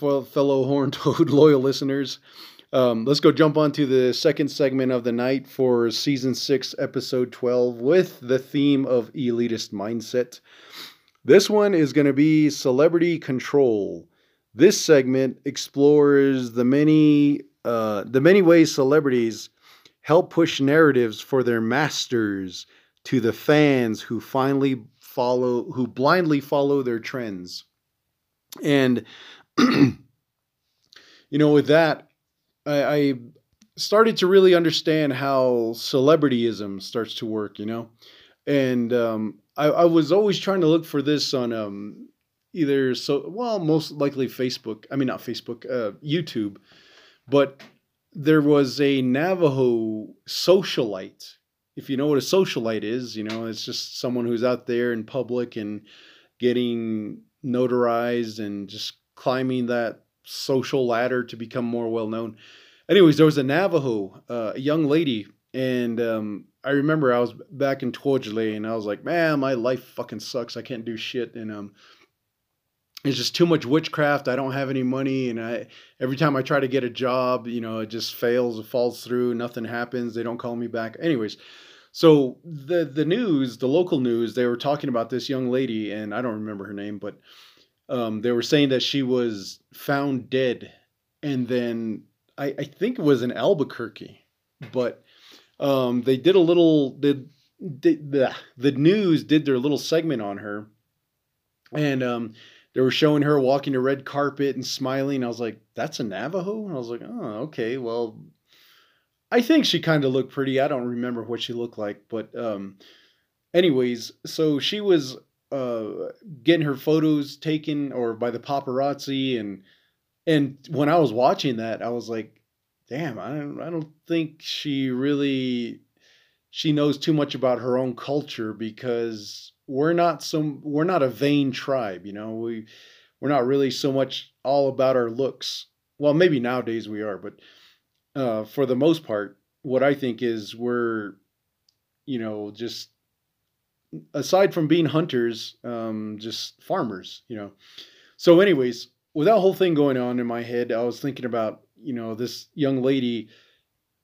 fellow Horn Toad loyal listeners. Um, let's go jump onto the second segment of the night for season six, episode 12, with the theme of elitist mindset. This one is going to be celebrity control. This segment explores the many uh, the many ways celebrities help push narratives for their masters to the fans who finally follow who blindly follow their trends. And you know, with that, I, I started to really understand how celebrityism starts to work. You know, and um, I, I was always trying to look for this on um, either so well most likely Facebook. I mean not Facebook, uh, YouTube, but there was a Navajo socialite. If you know what a socialite is, you know it's just someone who's out there in public and getting notarized and just climbing that social ladder to become more well known. Anyways, there was a Navajo, uh, a young lady, and um, I remember I was back in Torjley and I was like, man, my life fucking sucks. I can't do shit. And um, it's just too much witchcraft. I don't have any money, and I every time I try to get a job, you know, it just fails, it falls through, nothing happens. They don't call me back. Anyways, so the the news, the local news, they were talking about this young lady, and I don't remember her name, but um, they were saying that she was found dead, and then I, I think it was in Albuquerque, but um, they did a little the, the the news did their little segment on her, and um, they were showing her walking the red carpet and smiling. I was like, "That's a Navajo," and I was like, "Oh, okay. Well, I think she kind of looked pretty. I don't remember what she looked like, but um, anyways, so she was uh, getting her photos taken or by the paparazzi and and when I was watching that, I was like, damn, I don't, I don't think she really she knows too much about her own culture because we're not some we're not a vain tribe, you know. We we're not really so much all about our looks. Well, maybe nowadays we are, but uh, for the most part, what I think is we're, you know, just aside from being hunters, um, just farmers, you know. So, anyways, with that whole thing going on in my head, I was thinking about you know this young lady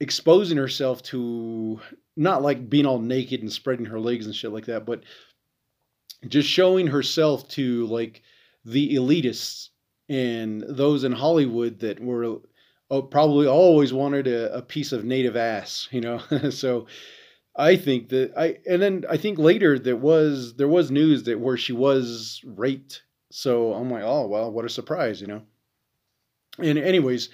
exposing herself to not like being all naked and spreading her legs and shit like that, but just showing herself to like the elitists and those in Hollywood that were oh, probably always wanted a, a piece of native ass, you know. so I think that I and then I think later there was there was news that where she was raped. So I'm like, oh well, what a surprise, you know. And anyways,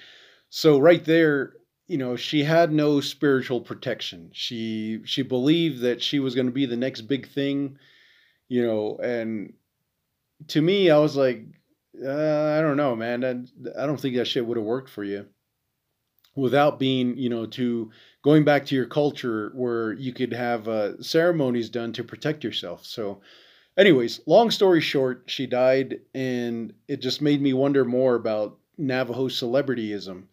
so right there, you know, she had no spiritual protection. She she believed that she was going to be the next big thing, you know, and to me, I was like, uh, I don't know, man. I, I don't think that shit would have worked for you without being, you know, to going back to your culture where you could have uh, ceremonies done to protect yourself. So, anyways, long story short, she died, and it just made me wonder more about Navajo celebrityism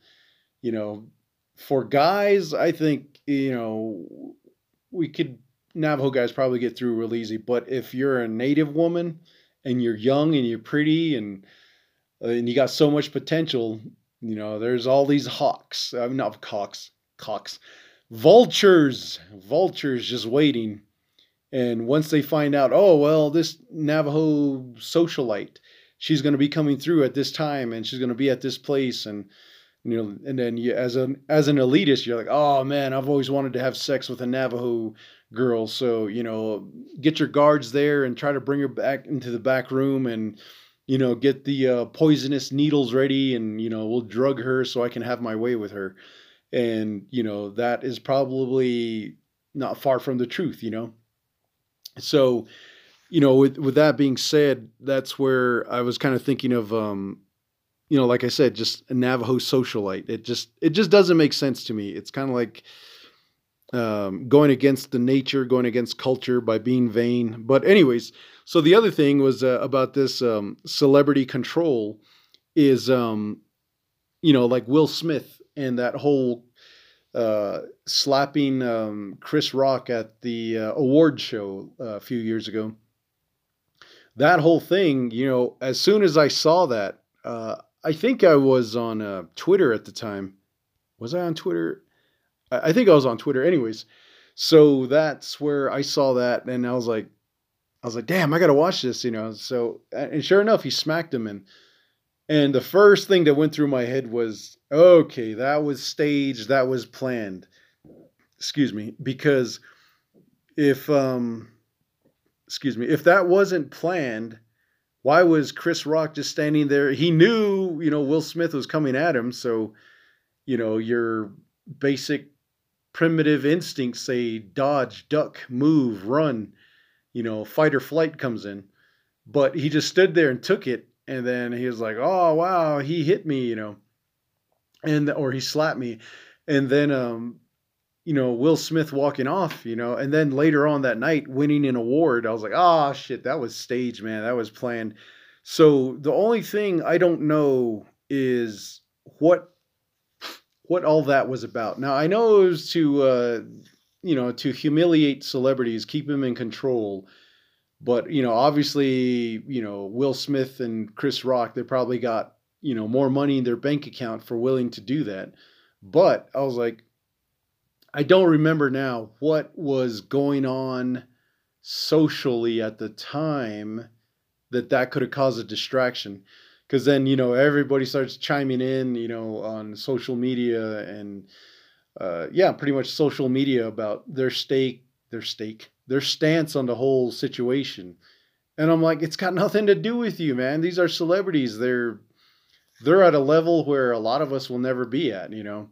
you know, for guys, I think, you know, we could, Navajo guys probably get through real easy. But if you're a native woman and you're young and you're pretty and, and you got so much potential, you know, there's all these hawks, I mean, not cocks, cocks, vultures, vultures just waiting. And once they find out, oh, well, this Navajo socialite, she's going to be coming through at this time and she's going to be at this place. And, you know, and then you, as an as an elitist, you're like, oh man, I've always wanted to have sex with a Navajo girl. So you know, get your guards there and try to bring her back into the back room and you know get the uh, poisonous needles ready and you know we'll drug her so I can have my way with her. And you know that is probably not far from the truth. You know, so you know with with that being said, that's where I was kind of thinking of um, you know, like I said, just a Navajo socialite. It just it just doesn't make sense to me. It's kind of like um, going against the nature, going against culture by being vain. But anyways, so the other thing was uh, about this um, celebrity control is, um, you know, like Will Smith and that whole uh, slapping um, Chris Rock at the uh, award show uh, a few years ago. That whole thing, you know, as soon as I saw that, uh, I think I was on uh, Twitter at the time. Was I on Twitter? I, I think I was on Twitter. Anyways, so that's where I saw that, and I was like, I was like, damn, I gotta watch this, you know. So, and sure enough, he smacked him, and and the first thing that went through my head was, okay, that was staged, that was planned. Excuse me, because if um, excuse me, if that wasn't planned, why was Chris Rock just standing there? He knew, you know, Will Smith was coming at him, so you know your basic primitive instincts say dodge, duck, move, run you know, fight or flight comes in. But he just stood there and took it, and then he was like, "Oh wow, he hit me," you know, and or he slapped me, and then um, you know, Will Smith walking off, you know, and then later on that night winning an award, I was like, "Oh shit, that was staged, man. That was planned." So the only thing I don't know is what what all that was about. Now I know it was to uh, you know, to humiliate celebrities, keep them in control. But, you know, obviously, you know, Will Smith and Chris Rock, they probably got, you know, more money in their bank account for willing to do that. But I was like, I don't remember now what was going on socially at the time that that could have caused a distraction because then you know everybody starts chiming in you know on social media and uh, yeah, pretty much social media about their stake, their stake, their stance on the whole situation. And I'm like, it's got nothing to do with you, man. These are celebrities. They're they're at a level where a lot of us will never be at, you know.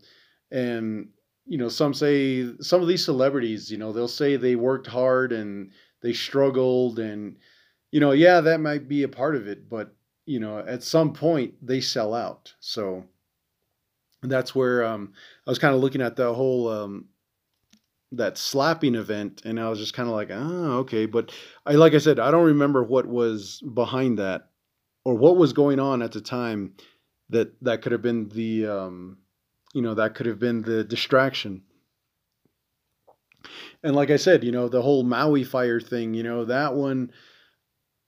And you know, some say some of these celebrities, you know, they'll say they worked hard and they struggled and you know, yeah, that might be a part of it, but you know, at some point they sell out. So that's where um, I was kind of looking at the whole um, that slapping event, and I was just kind of like, oh, okay. But I, like I said, I don't remember what was behind that or what was going on at the time that that could have been the, um, you know, that could have been the distraction. And like I said, you know, the whole Maui fire thing, you know, that one.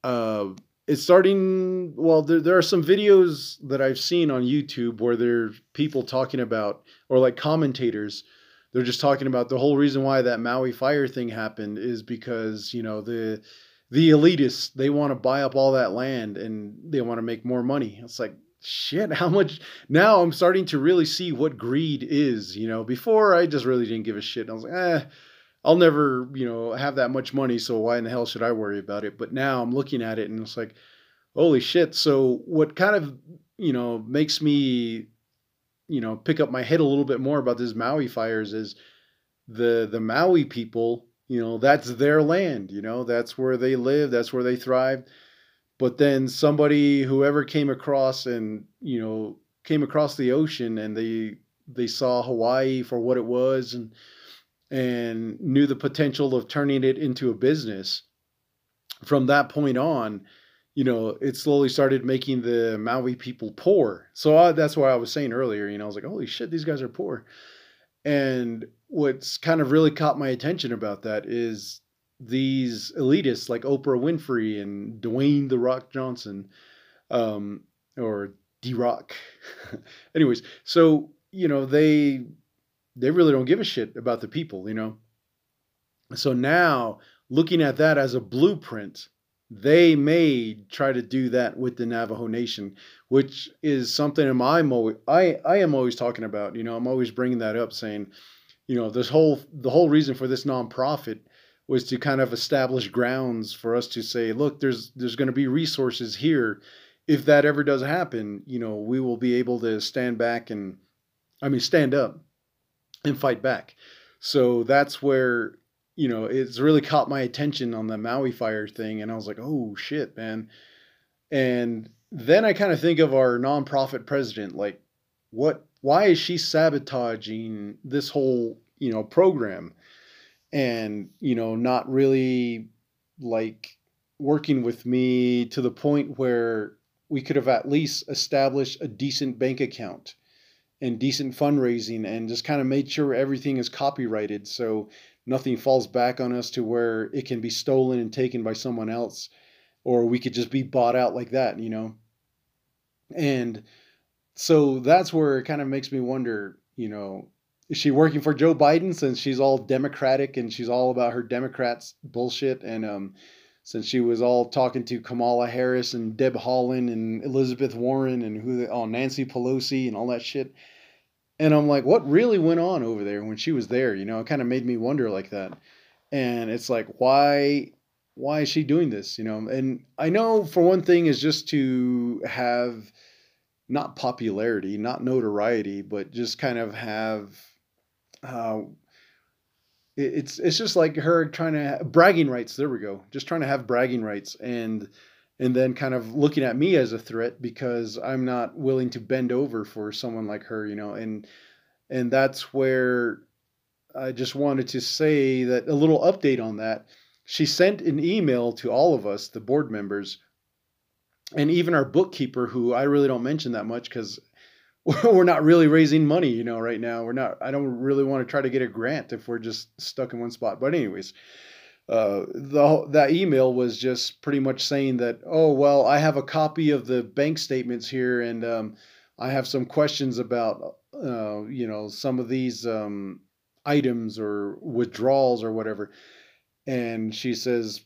Uh, it's starting well there, there are some videos that i've seen on youtube where there are people talking about or like commentators they're just talking about the whole reason why that maui fire thing happened is because you know the the elitists they want to buy up all that land and they want to make more money it's like shit how much now i'm starting to really see what greed is you know before i just really didn't give a shit i was like eh I'll never, you know, have that much money, so why in the hell should I worry about it? But now I'm looking at it and it's like, holy shit. So what kind of, you know, makes me, you know, pick up my head a little bit more about this Maui fires is the the Maui people, you know, that's their land, you know, that's where they live, that's where they thrive. But then somebody whoever came across and, you know, came across the ocean and they they saw Hawaii for what it was and and knew the potential of turning it into a business. From that point on, you know, it slowly started making the Maui people poor. So I, that's why I was saying earlier, you know, I was like, holy shit, these guys are poor. And what's kind of really caught my attention about that is these elitists like Oprah Winfrey and Dwayne The Rock Johnson, um, or D Rock. Anyways, so, you know, they they really don't give a shit about the people, you know. So now, looking at that as a blueprint, they may try to do that with the Navajo Nation, which is something I'm always, I, I am always talking about. You know, I'm always bringing that up, saying, you know, this whole the whole reason for this nonprofit was to kind of establish grounds for us to say, look, there's there's going to be resources here. If that ever does happen, you know, we will be able to stand back and, I mean, stand up and fight back. So that's where you know it's really caught my attention on the Maui fire thing, and I was like, oh shit, man. And then I kind of think of our nonprofit president, like, what? Why is she sabotaging this whole you know program, and you know not really like working with me to the point where we could have at least established a decent bank account and decent fundraising and just kind of made sure everything is copyrighted so nothing falls back on us to where it can be stolen and taken by someone else or we could just be bought out like that you know and so that's where it kind of makes me wonder, you know, is she working for Joe Biden since she's all Democratic and she's all about her Democrats bullshit and um since she was all talking to Kamala Harris and Deb Haaland and Elizabeth Warren and who they, oh Nancy Pelosi and all that shit. And I'm like, what really went on over there when she was there? You know, it kind of made me wonder like that. And it's like, why why is she doing this? You know, and I know for one thing is just to have not popularity, not notoriety, but just kind of have uh, it's it's just like her trying to have, bragging rights. There we go. Just trying to have bragging rights and and then kind of looking at me as a threat because I'm not willing to bend over for someone like her, you know. And and that's where I just wanted to say that a little update on that she sent an email to all of us, the board members, and even our bookkeeper, who I really don't mention that much because we're not really raising money, you know, right now. We're not, I don't really want to try to get a grant if we're just stuck in one spot. But, anyways, uh, the, that email was just pretty much saying that, oh, well, I have a copy of the bank statements here and um, I have some questions about, uh, you know, some of these um, items or withdrawals or whatever. And she says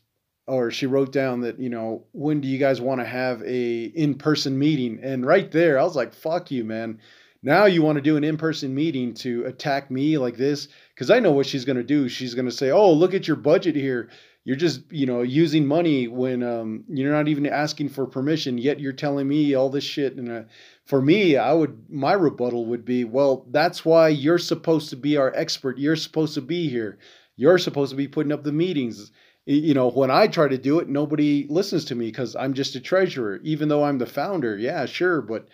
or she wrote down that you know when do you guys want to have a in-person meeting? And right there i was like fuck you man now you want to do an in-person meeting to attack me like this because i know what she's going to do she's going to say oh look at your budget here you're just you know using money when um, you're not even asking for permission yet you're telling me all this shit and uh, for me i would my rebuttal would be well that's why you're supposed to be our expert you're supposed to be here you're supposed to be putting up the meetings. You know, when I try to do it, nobody listens to me because I'm just a treasurer, even though I'm the founder. Yeah, sure. But,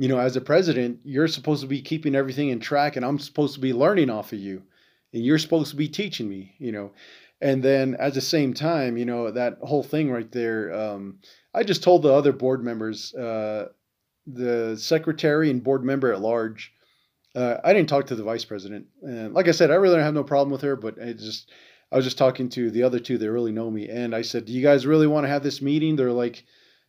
you know, as a president, you're supposed to be keeping everything in track and I'm supposed to be learning off of you. And you're supposed to be teaching me, you know. And then at the same time, you know, that whole thing right there, um, I just told the other board members, uh, the secretary and board member at large, uh, I didn't talk to the vice president, and like I said, I really don't have no problem with her. But I just, I was just talking to the other two that really know me, and I said, "Do you guys really want to have this meeting?" They're like,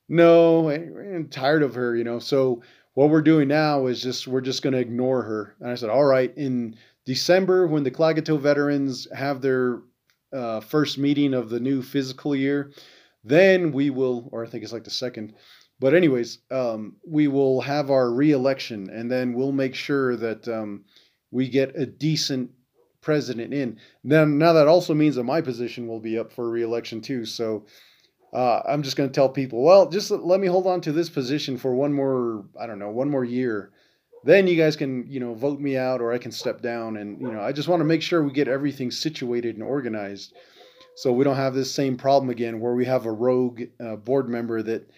"No, I'm tired of her," you know. So what we're doing now is just we're just going to ignore her. And I said, "All right." In December, when the Klagetoh veterans have their uh, first meeting of the new physical year, then we will, or I think it's like the second but anyways, um, we will have our reelection, and then we'll make sure that um, we get a decent president in. Then now that also means that my position will be up for reelection too. So uh, I'm just going to tell people, well, just let me hold on to this position for one more, I don't know, one more year. Then you guys can, you know, vote me out, or I can step down. And you know, I just want to make sure we get everything situated and organized, so we don't have this same problem again where we have a rogue uh, board member that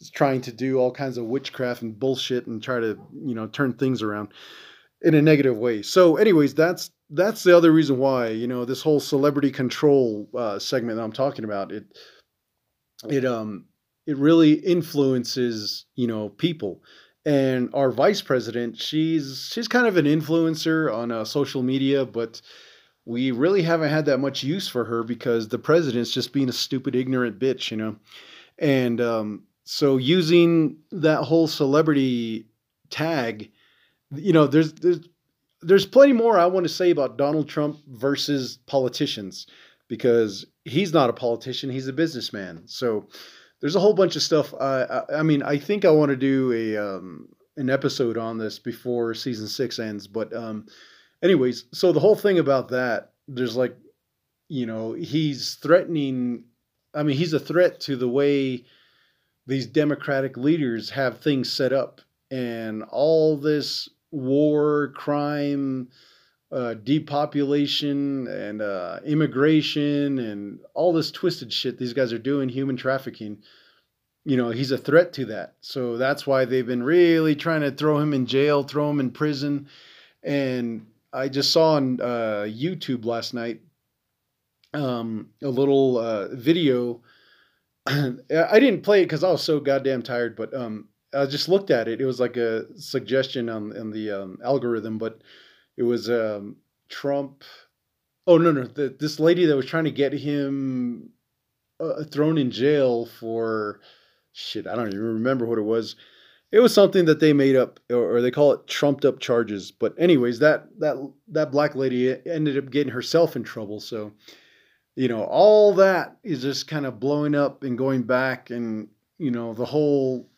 is trying to do all kinds of witchcraft and bullshit and try to you know turn things around in a negative way. So, anyways, that's that's the other reason why you know this whole celebrity control uh, segment that I'm talking about it it um it really influences you know people. And our vice president she's she's kind of an influencer on uh, social media but we really haven't had that much use for her because the president's just being a stupid ignorant bitch you know? And um so using that whole celebrity tag, you know, there's there's there's plenty more I want to say about Donald Trump versus politicians because he's not a politician, he's a businessman. So there's a whole bunch of stuff. Uh, I, I mean, I think I want to do a um, an episode on this before season six ends. But um, anyways, so the whole thing about that, there's like, you know, he's threatening. I mean, he's a threat to the way these democratic leaders have things set up and all this war, crime, uh, depopulation, and uh, immigration, and all this twisted shit these guys are doing, human trafficking. You know, he's a threat to that. So that's why they've been really trying to throw him in jail, throw him in prison. And I just saw on uh, YouTube last night um, a little uh, video I didn't play it because I was so goddamn tired, but um, I just looked at it. It was like a suggestion on in the um, algorithm, but it was um, Trump. Oh no, no, the, this lady that was trying to get him uh, thrown in jail for shit. I don't even remember what it was, it was something that they made up or they call it trumped up charges but anyways that that that black lady ended up getting herself in trouble so you know all that is just kind of blowing up and going back and you know the whole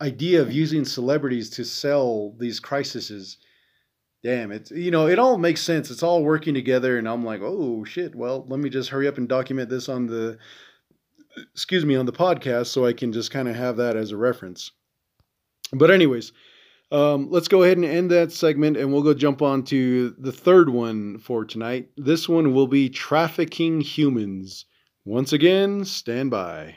idea of using celebrities to sell these crises damn it's you know it all makes sense it's all working together and i'm like oh shit well let me just hurry up and document this on the excuse me on the podcast so i can just kind of have that as a reference but anyways, um, let's go ahead and end that segment, and we'll go jump on to the third one for tonight. This one will be trafficking humans. Once again, stand by.